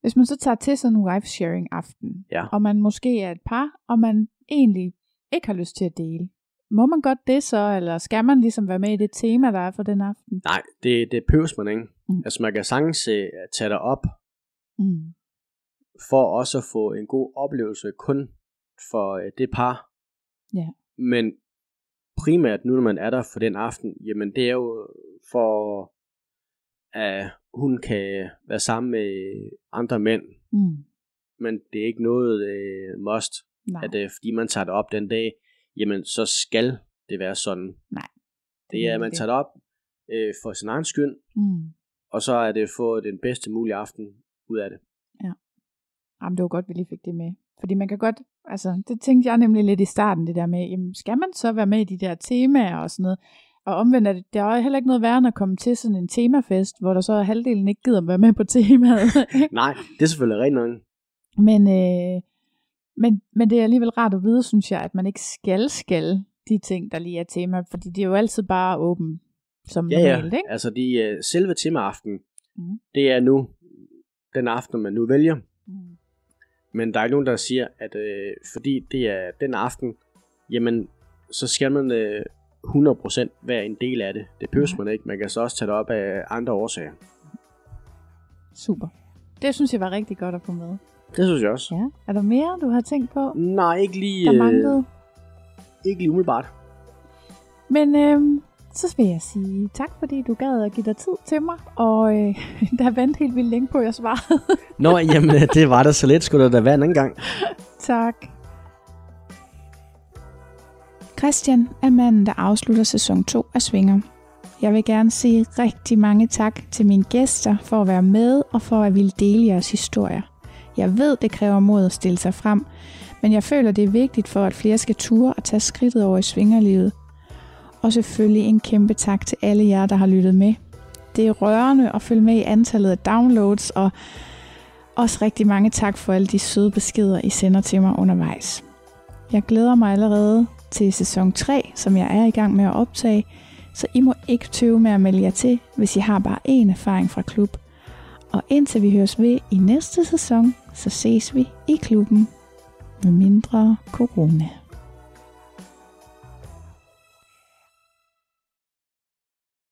hvis man så tager til sådan en wife sharing aften, ja. og man måske er et par, og man egentlig ikke har lyst til at dele, må man godt det så, eller skal man ligesom være med i det tema, der er for den aften? Nej, det, det pøves man ikke. Mm. Altså man kan sagtens uh, tage dig op, mm. For også at få en god oplevelse kun for uh, det par. Ja. Men primært nu, når man er der for den aften, jamen det er jo for, at hun kan være sammen med andre mænd. Mm. Men det er ikke noget uh, must, Nej. at uh, fordi man tager det op den dag, jamen så skal det være sådan. Nej. Det er, at man tager det op uh, for sin egen skyld, mm. og så er det få den bedste mulige aften ud af det. Ja. Jamen, det var godt, vi lige fik det med. Fordi man kan godt, altså det tænkte jeg nemlig lidt i starten, det der med, jamen skal man så være med i de der temaer og sådan noget? Og omvendt er det, der er heller ikke noget værre at komme til sådan en temafest, hvor der så er halvdelen ikke gider at være med på temaet. Nej, det er selvfølgelig rent nok. Men, øh, men, men det er alligevel rart at vide, synes jeg, at man ikke skal skal de ting, der lige er tema, fordi det er jo altid bare åben som ja, normalt, ja. ikke? altså de, uh, selve temaaften, mm. det er nu den aften, man nu vælger. Men der er ikke nogen, der siger, at øh, fordi det er den aften, jamen, så skal man øh, 100% være en del af det. Det behøver Nej. man ikke. Man kan så også tage det op af andre årsager. Super. Det synes jeg var rigtig godt at få med. Det synes jeg også. Ja. Er der mere, du har tænkt på, Nej, ikke lige, der øh, manglede? ikke lige umiddelbart. Men øhm, så vil jeg sige tak, fordi du gad at give dig tid til mig, og øh, der vandt helt vildt længe på, at jeg svarede. Nå, jamen, det var da så let. Skulle der da være en anden gang. tak. Christian er manden, der afslutter sæson 2 af Svinger. Jeg vil gerne sige rigtig mange tak til mine gæster for at være med og for at ville dele jeres historier. Jeg ved, det kræver mod at stille sig frem, men jeg føler, det er vigtigt for, at flere skal ture og tage skridtet over i svingerlivet. Og selvfølgelig en kæmpe tak til alle jer, der har lyttet med. Det er rørende at følge med i antallet af downloads, og også rigtig mange tak for alle de søde beskeder, I sender til mig undervejs. Jeg glæder mig allerede til sæson 3, som jeg er i gang med at optage, så I må ikke tøve med at melde jer til, hvis I har bare én erfaring fra klub. Og indtil vi høres ved i næste sæson, så ses vi i klubben med mindre corona.